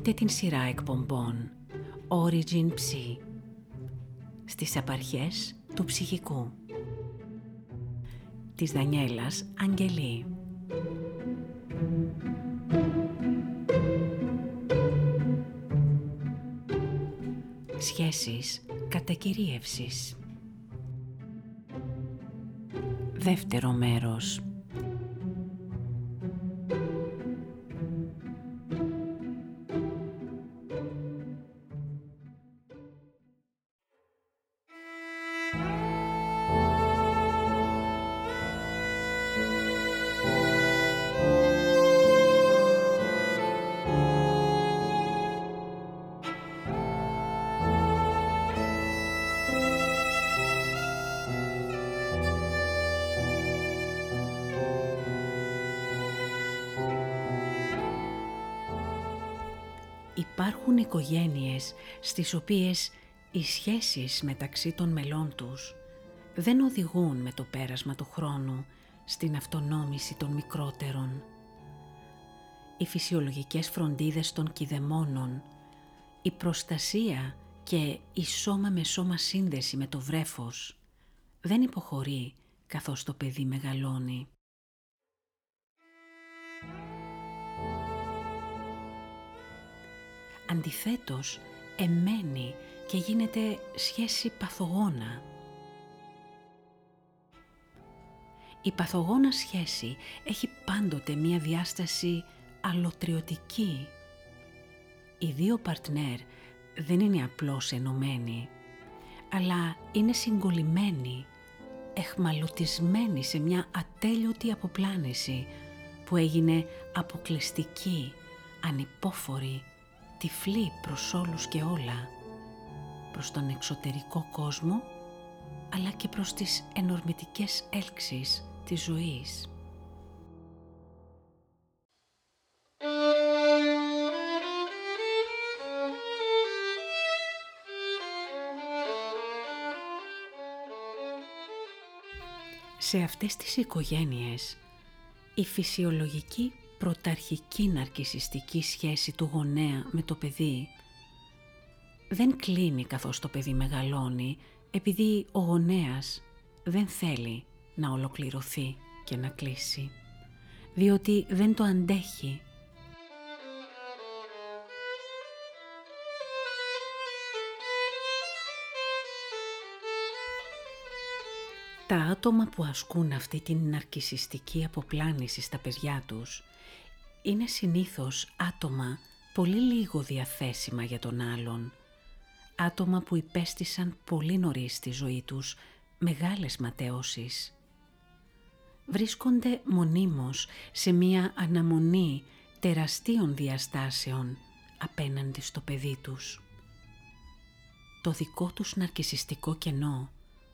ούτε την σειρά εκπομπών. Origin Ψ στις απαρχές του ψυχικού. Της Δανιέλας Αγγελή. Σχέσεις κατακυρίευσης. Δεύτερο μέρος Υπάρχουν οικογένειες στις οποίες οι σχέσεις μεταξύ των μελών τους δεν οδηγούν με το πέρασμα του χρόνου στην αυτονόμηση των μικρότερων. Οι φυσιολογικές φροντίδες των κηδεμόνων, η προστασία και η σώμα με σώμα σύνδεση με το βρέφος δεν υποχωρεί καθώς το παιδί μεγαλώνει. Αντιθέτως εμένει και γίνεται σχέση παθογόνα. Η παθογόνα σχέση έχει πάντοτε μία διάσταση αλωτριωτική. Οι δύο παρτνέρ δεν είναι απλώς ενωμένοι, αλλά είναι συγκολλημένοι, εχμαλωτισμένοι σε μια ατέλειωτη αποπλάνηση που έγινε αποκλειστική, ανυπόφορη τυφλή προς όλους και όλα, προς τον εξωτερικό κόσμο, αλλά και προς τις ενορμητικές έλξεις της ζωής. Σε αυτές τις οικογένειες, η φυσιολογική πρωταρχική ναρκισιστική σχέση του γονέα με το παιδί. Δεν κλείνει καθώς το παιδί μεγαλώνει επειδή ο γονέας δεν θέλει να ολοκληρωθεί και να κλείσει διότι δεν το αντέχει. Τα άτομα που ασκούν αυτή την ναρκισιστική αποπλάνηση στα παιδιά τους είναι συνήθως άτομα πολύ λίγο διαθέσιμα για τον άλλον. Άτομα που υπέστησαν πολύ νωρίς στη ζωή τους μεγάλες ματαιώσεις. Βρίσκονται μονίμως σε μία αναμονή τεραστίων διαστάσεων απέναντι στο παιδί τους. Το δικό τους ναρκισιστικό κενό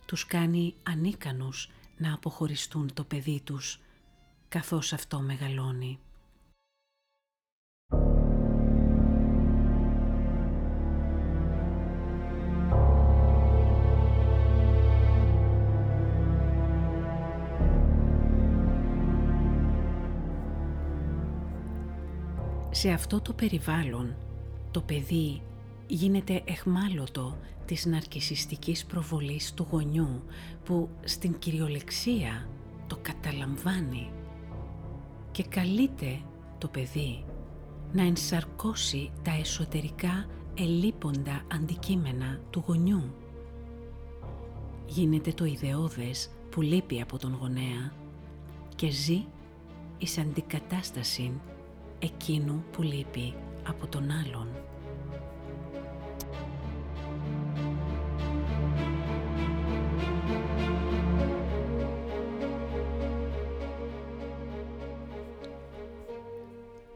τους κάνει ανίκανους να αποχωριστούν το παιδί τους καθώς αυτό μεγαλώνει. Σε αυτό το περιβάλλον το παιδί γίνεται εχμάλωτο της ναρκισιστικής προβολής του γονιού που στην κυριολεξία το καταλαμβάνει και καλείται το παιδί να ενσαρκώσει τα εσωτερικά ελείποντα αντικείμενα του γονιού. Γίνεται το ιδεώδες που λείπει από τον γονέα και ζει εις αντικατάσταση εκείνου που λείπει από τον άλλον.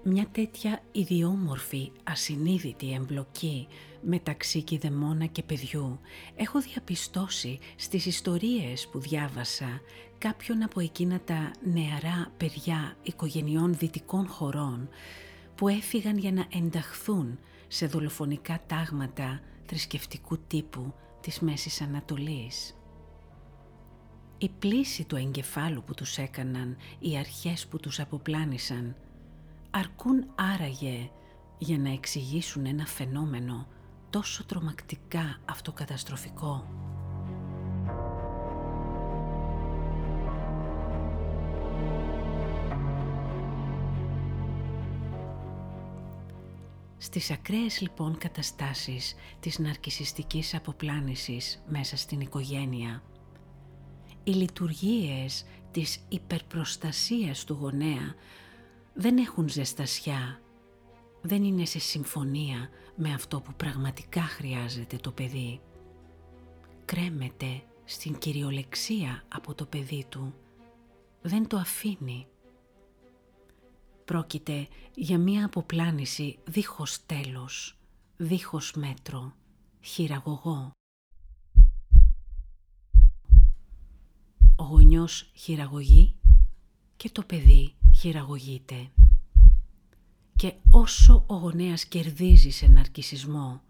Μια τέτοια ιδιόμορφη, ασυνείδητη εμπλοκή μεταξύ κηδεμόνα και παιδιού έχω διαπιστώσει στις ιστορίες που διάβασα κάποιον από εκείνα τα νεαρά παιδιά οικογενειών δυτικών χωρών που έφυγαν για να ενταχθούν σε δολοφονικά τάγματα θρησκευτικού τύπου της Μέσης Ανατολής. Η πλήση του εγκεφάλου που τους έκαναν, οι αρχές που τους αποπλάνησαν, αρκούν άραγε για να εξηγήσουν ένα φαινόμενο τόσο τρομακτικά αυτοκαταστροφικό. Στις ακραίες λοιπόν καταστάσεις της ναρκισιστικής αποπλάνησης μέσα στην οικογένεια, οι λειτουργίες της υπερπροστασίας του γονέα δεν έχουν ζεστασιά, δεν είναι σε συμφωνία με αυτό που πραγματικά χρειάζεται το παιδί. Κρέμεται στην κυριολεξία από το παιδί του, δεν το αφήνει. Πρόκειται για μία αποπλάνηση δίχως τέλος, δίχως μέτρο, χειραγωγό. Ο γονιός χειραγωγεί και το παιδί χειραγωγείται. Και όσο ο γονέας κερδίζει σε ναρκισισμό,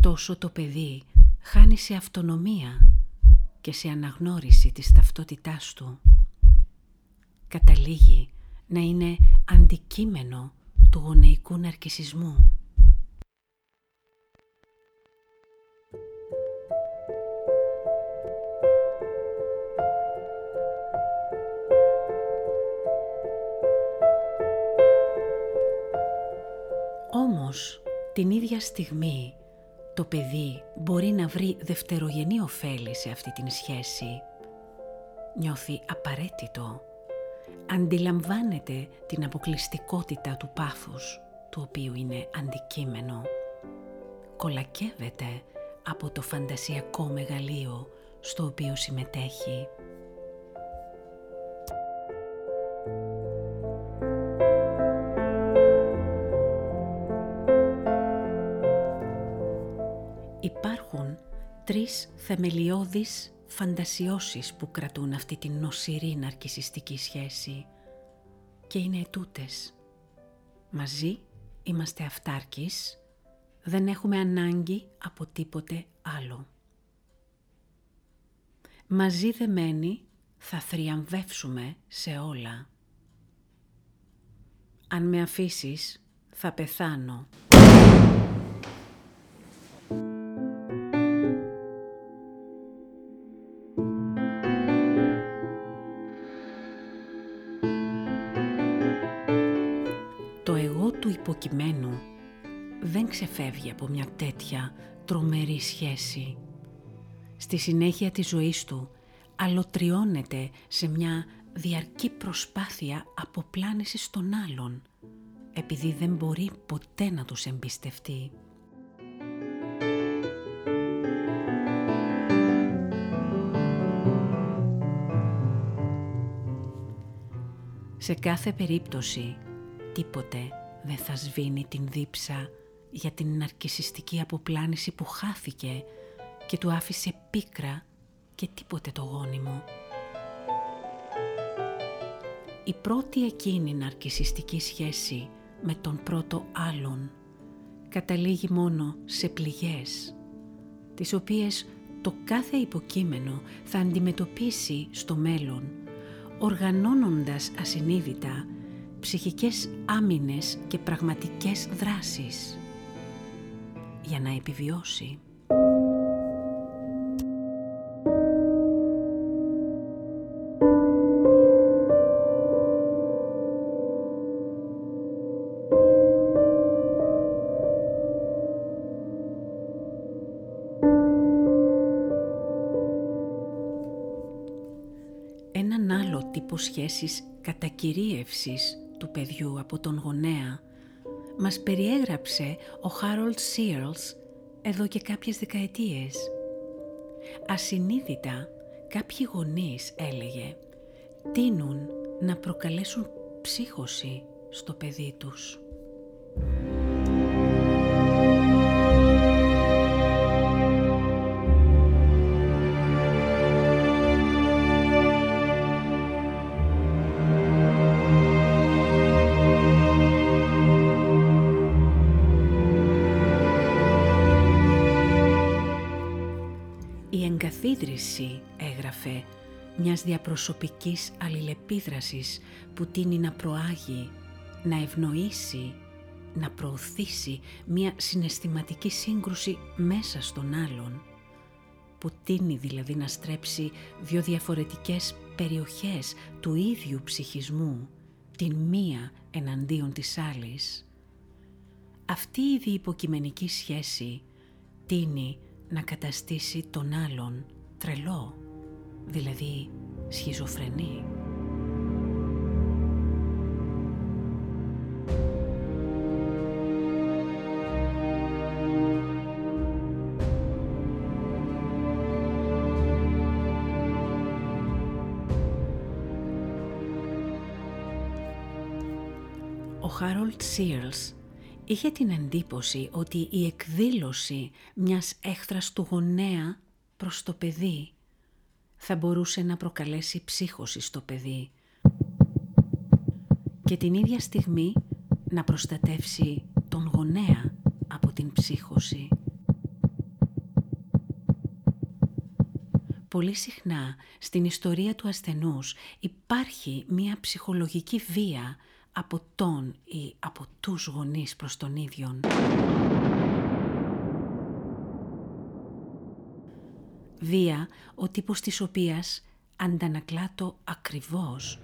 τόσο το παιδί χάνει σε αυτονομία και σε αναγνώριση της ταυτότητάς του. Καταλήγει να είναι αντικείμενο του γονεϊκού ναρκισισμού. Όμως, την ίδια στιγμή, το παιδί μπορεί να βρει δευτερογενή ωφέλη σε αυτή την σχέση. Νιώθει απαραίτητο αντιλαμβάνεται την αποκλειστικότητα του πάθους του οποίου είναι αντικείμενο. Κολακεύεται από το φαντασιακό μεγαλείο στο οποίο συμμετέχει. Θεμελιώδεις φαντασιώσεις που κρατούν αυτή την νοσηρή ναρκισιστική σχέση και είναι ετούτες. Μαζί είμαστε αυτάρκεις, δεν έχουμε ανάγκη από τίποτε άλλο. Μαζί δεμένοι θα θριαμβεύσουμε σε όλα. Αν με αφήσεις θα πεθάνω. Υποκειμένου δεν ξεφεύγει από μια τέτοια τρομερή σχέση. Στη συνέχεια της ζωής του αλωτριώνεται σε μια διαρκή προσπάθεια αποπλάνησης των άλλων, επειδή δεν μπορεί ποτέ να τους εμπιστευτεί. Σε κάθε περίπτωση, τίποτε δεν θα σβήνει την δίψα για την ναρκισιστική αποπλάνηση που χάθηκε και του άφησε πίκρα και τίποτε το γόνιμο. Η πρώτη εκείνη ναρκισιστική σχέση με τον πρώτο άλλον καταλήγει μόνο σε πληγές, τις οποίες το κάθε υποκείμενο θα αντιμετωπίσει στο μέλλον, οργανώνοντας ασυνείδητα ψυχικές άμυνες και πραγματικές δράσεις για να επιβιώσει. Έναν άλλο τύπο σχέσης κατακυρίευσης του παιδιού από τον γονέα μας περιέγραψε ο Χάρολτ Σίρλς εδώ και κάποιες δεκαετίες. Ασυνείδητα κάποιοι γονείς, έλεγε, τίνουν να προκαλέσουν ψύχωση στο παιδί τους. Ίδρυση, έγραφε, μιας διαπροσωπικής αλληλεπίδρασης που τίνει να προάγει, να ευνοήσει, να προωθήσει μια συναισθηματική σύγκρουση μέσα στον άλλον, που τίνει δηλαδή να στρέψει δύο διαφορετικές περιοχές του ίδιου ψυχισμού, την μία εναντίον της άλλης. Αυτή η διυποκειμενική σχέση τίνει να καταστήσει τον άλλον τρελό, δηλαδή σχιζοφρενή. Ο Χάρολτ Σίρλς είχε την εντύπωση ότι η εκδήλωση μιας έχθρας του γονέα προς το παιδί θα μπορούσε να προκαλέσει ψύχωση στο παιδί και την ίδια στιγμή να προστατεύσει τον γονέα από την ψύχωση. Πολύ συχνά στην ιστορία του ασθενούς υπάρχει μία ψυχολογική βία από τον ή από τους γονείς προς τον ίδιον. Βία, ο τύπος της οποίας αντανακλά το ακριβώς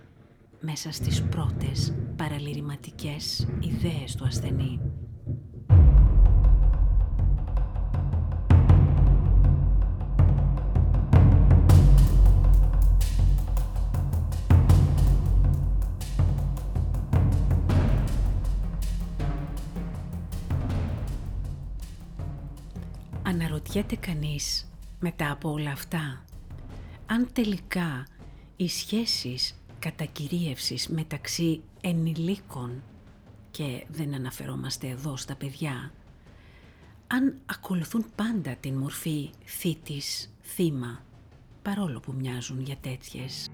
μέσα στις πρώτες παραλυρηματικές ιδέες του ασθενή. Αναρωτιέται κανείς μετά από όλα αυτά αν τελικά οι σχέσεις κατακυρίευσης μεταξύ ενηλίκων και δεν αναφερόμαστε εδώ στα παιδιά αν ακολουθούν πάντα την μορφή θήτης, θύμα παρόλο που μοιάζουν για τέτοιες.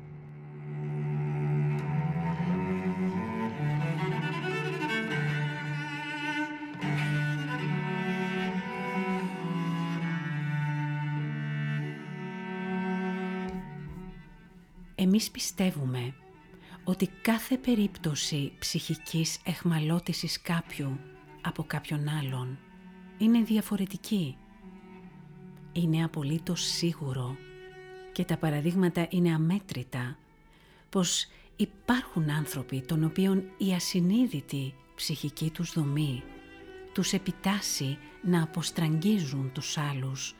Εμείς πιστεύουμε ότι κάθε περίπτωση ψυχικής εχμαλώτησης κάποιου από κάποιον άλλον είναι διαφορετική. Είναι απολύτως σίγουρο και τα παραδείγματα είναι αμέτρητα πως υπάρχουν άνθρωποι των οποίων η ασυνείδητη ψυχική τους δομή τους επιτάσσει να αποστραγγίζουν τους άλλους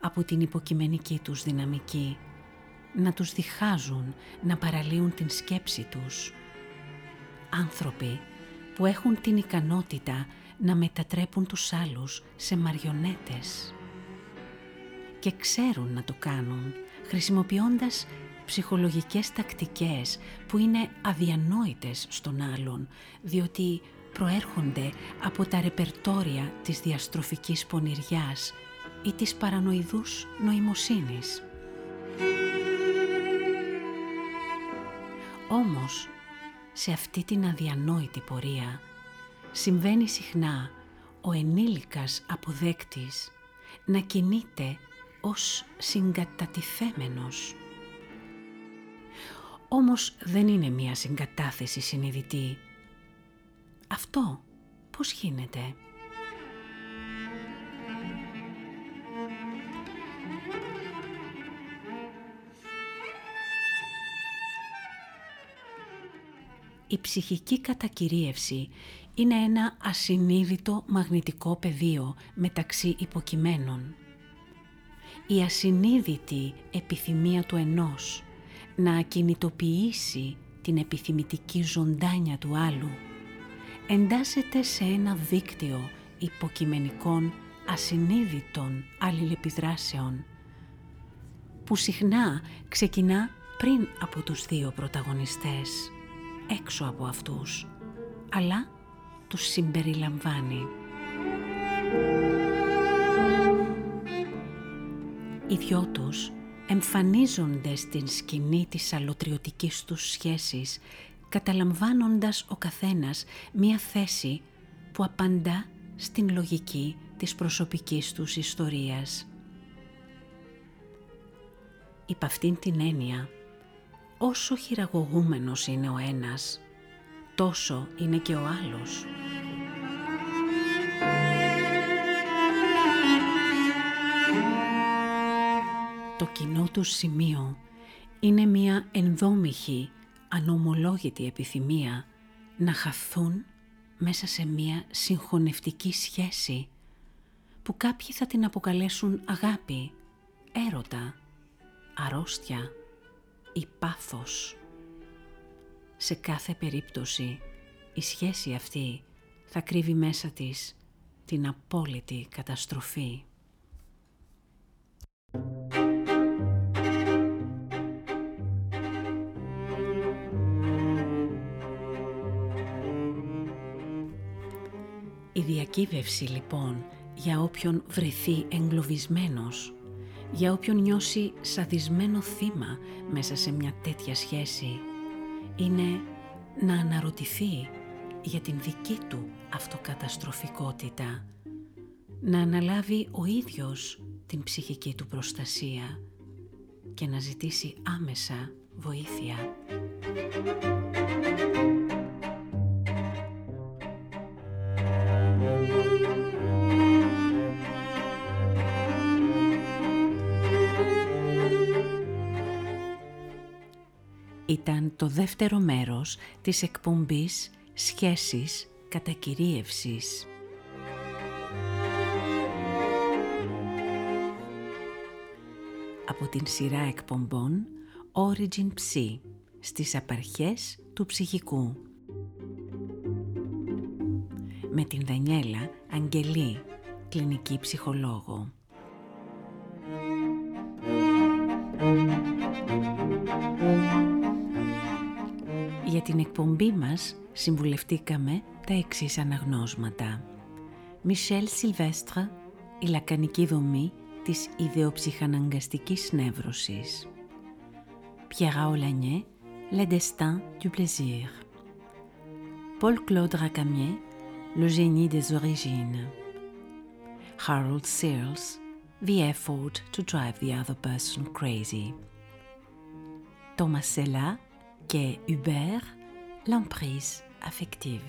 από την υποκειμενική τους δυναμική να τους διχάζουν, να παραλύουν την σκέψη τους. Άνθρωποι που έχουν την ικανότητα να μετατρέπουν τους άλλους σε μαριονέτες και ξέρουν να το κάνουν χρησιμοποιώντας ψυχολογικές τακτικές που είναι αδιανόητες στον άλλον διότι προέρχονται από τα ρεπερτόρια της διαστροφικής πονηριάς ή της παρανοηδούς νοημοσύνης. Όμως, σε αυτή την αδιανόητη πορεία συμβαίνει συχνά ο ενήλικας αποδέκτης να κινείται ως συγκατατιθέμενος. Όμως δεν είναι μία συγκατάθεση συνειδητή. Αυτό πώς γίνεται; Η ψυχική κατακυρίευση είναι ένα ασυνείδητο μαγνητικό πεδίο μεταξύ υποκειμένων. Η ασυνείδητη επιθυμία του ενός να ακινητοποιήσει την επιθυμητική ζωντάνια του άλλου εντάσσεται σε ένα δίκτυο υποκειμενικών ασυνείδητων αλληλεπιδράσεων που συχνά ξεκινά πριν από τους δύο πρωταγωνιστές έξω από αυτούς, αλλά τους συμπεριλαμβάνει. Οι δυο τους εμφανίζονται στην σκηνή της αλωτριωτικής τους σχέσης, καταλαμβάνοντας ο καθένας μία θέση που απαντά στην λογική της προσωπικής τους ιστορίας. Υπ' αυτήν την έννοια, όσο χειραγωγούμενος είναι ο ένας, τόσο είναι και ο άλλος. Το κοινό τους σημείο είναι μία ενδόμηχη, ανομολόγητη επιθυμία να χαθούν μέσα σε μία συγχωνευτική σχέση που κάποιοι θα την αποκαλέσουν αγάπη, έρωτα, αρρώστια ή πάθος. Σε κάθε περίπτωση η σχέση αυτή θα κρύβει μέσα της την απόλυτη καταστροφή. Η διακύβευση λοιπόν για όποιον βρεθεί εγκλωβισμένος, για όποιον νιώσει σαδισμένο θύμα μέσα σε μια τέτοια σχέση, είναι να αναρωτηθεί για την δική του αυτοκαταστροφικότητα, να αναλάβει ο ίδιος την ψυχική του προστασία και να ζητήσει άμεσα βοήθεια. Ήταν το δεύτερο μέρος της εκπομπής «Σχέσεις κατακυρίευσης». Από την σειρά εκπομπών Origin Psy στις απαρχές του ψυχικού. Με την Δανιέλα Αγγελή, κλινική ψυχολόγο. Για την εκπομπή μας συμβουλευτήκαμε τα εξής αναγνώσματα. Μισελ Σιλβέστρα, η λακανική δομή της ιδεοψυχαναγκαστικής νεύρωσης. Πιέρα Ολανιέ, Le destin du plaisir. Paul Claude Racamier, Le génie des origines. Harold Searles, The effort to drive the other person crazy. Thomas Sella, qu'est Hubert, l'emprise affective.